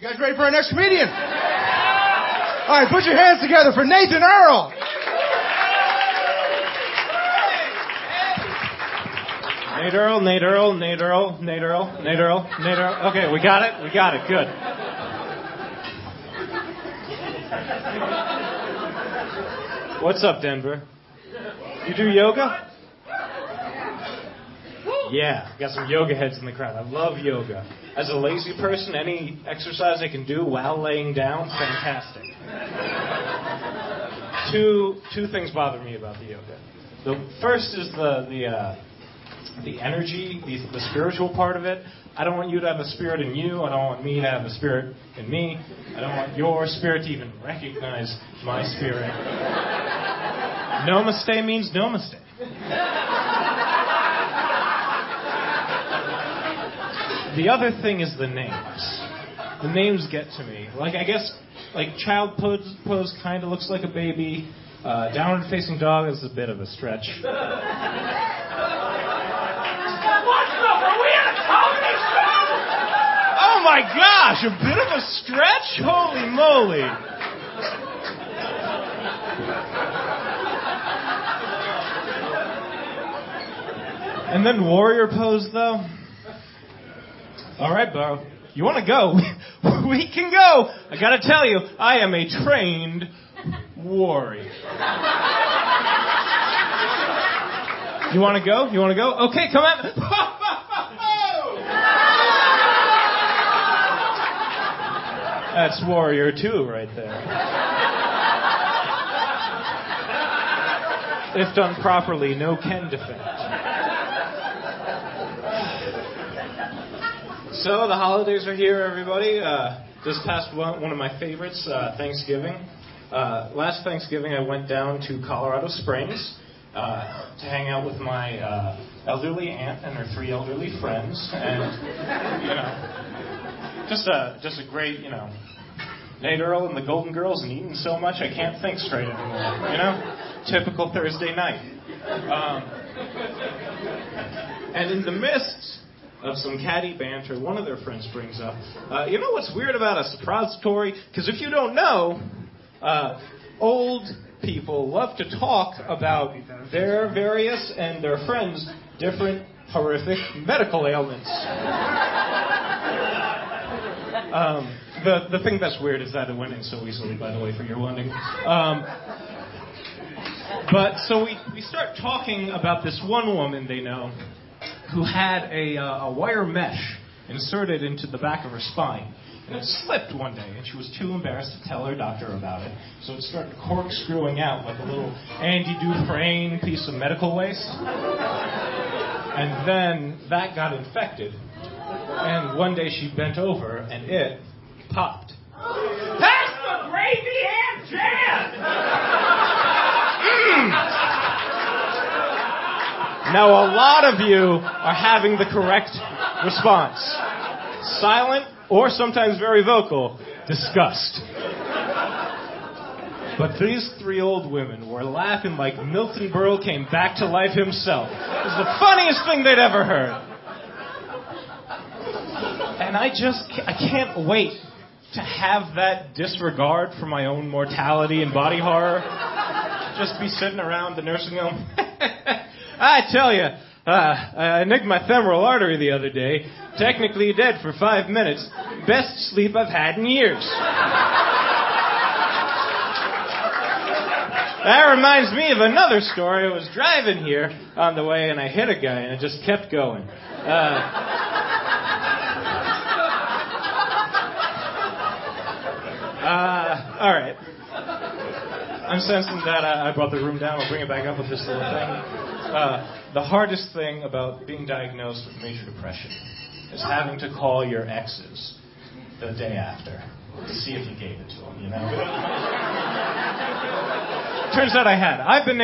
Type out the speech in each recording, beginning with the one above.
You guys ready for our next comedian? All right, put your hands together for Nathan Earl. Nate Earl, Nate Earl, Nate Earl, Nate Earl, Nate Earl, Nate Earl. Okay, we got it. We got it. Good. What's up, Denver? You do yoga? Yeah, got some yoga heads in the crowd. I love yoga. As a lazy person, any exercise I can do while laying down, fantastic. two two things bother me about the yoga. The first is the the uh, the energy, the, the spiritual part of it. I don't want you to have a spirit in you. I don't want me to have a spirit in me. I don't want your spirit to even recognize my spirit. Namaste means namaste. The other thing is the names. The names get to me. Like I guess, like child pose, pose kind of looks like a baby. Uh, downward facing dog is a bit of a stretch. What's up? Are we at a comedy show? Oh my gosh, a bit of a stretch? Holy moly. And then warrior pose, though. All right, Bo. You want to go? we can go. I got to tell you, I am a trained warrior. You want to go? You want to go? Okay, come on. That's Warrior 2 right there. if done properly, no Ken defect. So the holidays are here, everybody. Uh, just past one, one of my favorites, uh, Thanksgiving. Uh, last Thanksgiving, I went down to Colorado Springs uh, to hang out with my uh, elderly aunt and her three elderly friends, and you know, just a just a great, you know, Nate Earl and the Golden Girls and eating so much I can't think straight anymore. You know, typical Thursday night. Um, and in the midst of some catty banter, one of their friends brings up, uh, you know what's weird about a suppository? Because if you don't know, uh, old people love to talk about their various and their friends' different horrific medical ailments. Um, the the thing that's weird is that it went in so easily, by the way, for your wondering. Um, but so we, we start talking about this one woman they know who had a, uh, a wire mesh inserted into the back of her spine. And it slipped one day, and she was too embarrassed to tell her doctor about it. So it started corkscrewing out like a little Andy Dufresne piece of medical waste. And then that got infected. And one day she bent over, and it popped. Pass the gravy and jam! Now, a lot of you are having the correct response silent, or sometimes very vocal, disgust. But these three old women were laughing like Milton Berle came back to life himself. It was the funniest thing they'd ever heard. And I just I can't wait to have that disregard for my own mortality and body horror. Just be sitting around the nursing home. I tell you, uh, I nicked my femoral artery the other day. Technically dead for five minutes. Best sleep I've had in years. That reminds me of another story. I was driving here on the way and I hit a guy and it just kept going. Uh, uh, all right. I'm sensing that I, I brought the room down. I'll bring it back up with this little thing. Uh, the hardest thing about being diagnosed with major depression is having to call your exes the day after to see if you gave it to them, you know? Turns out I had. I've been.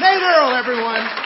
Nate Earl, everyone.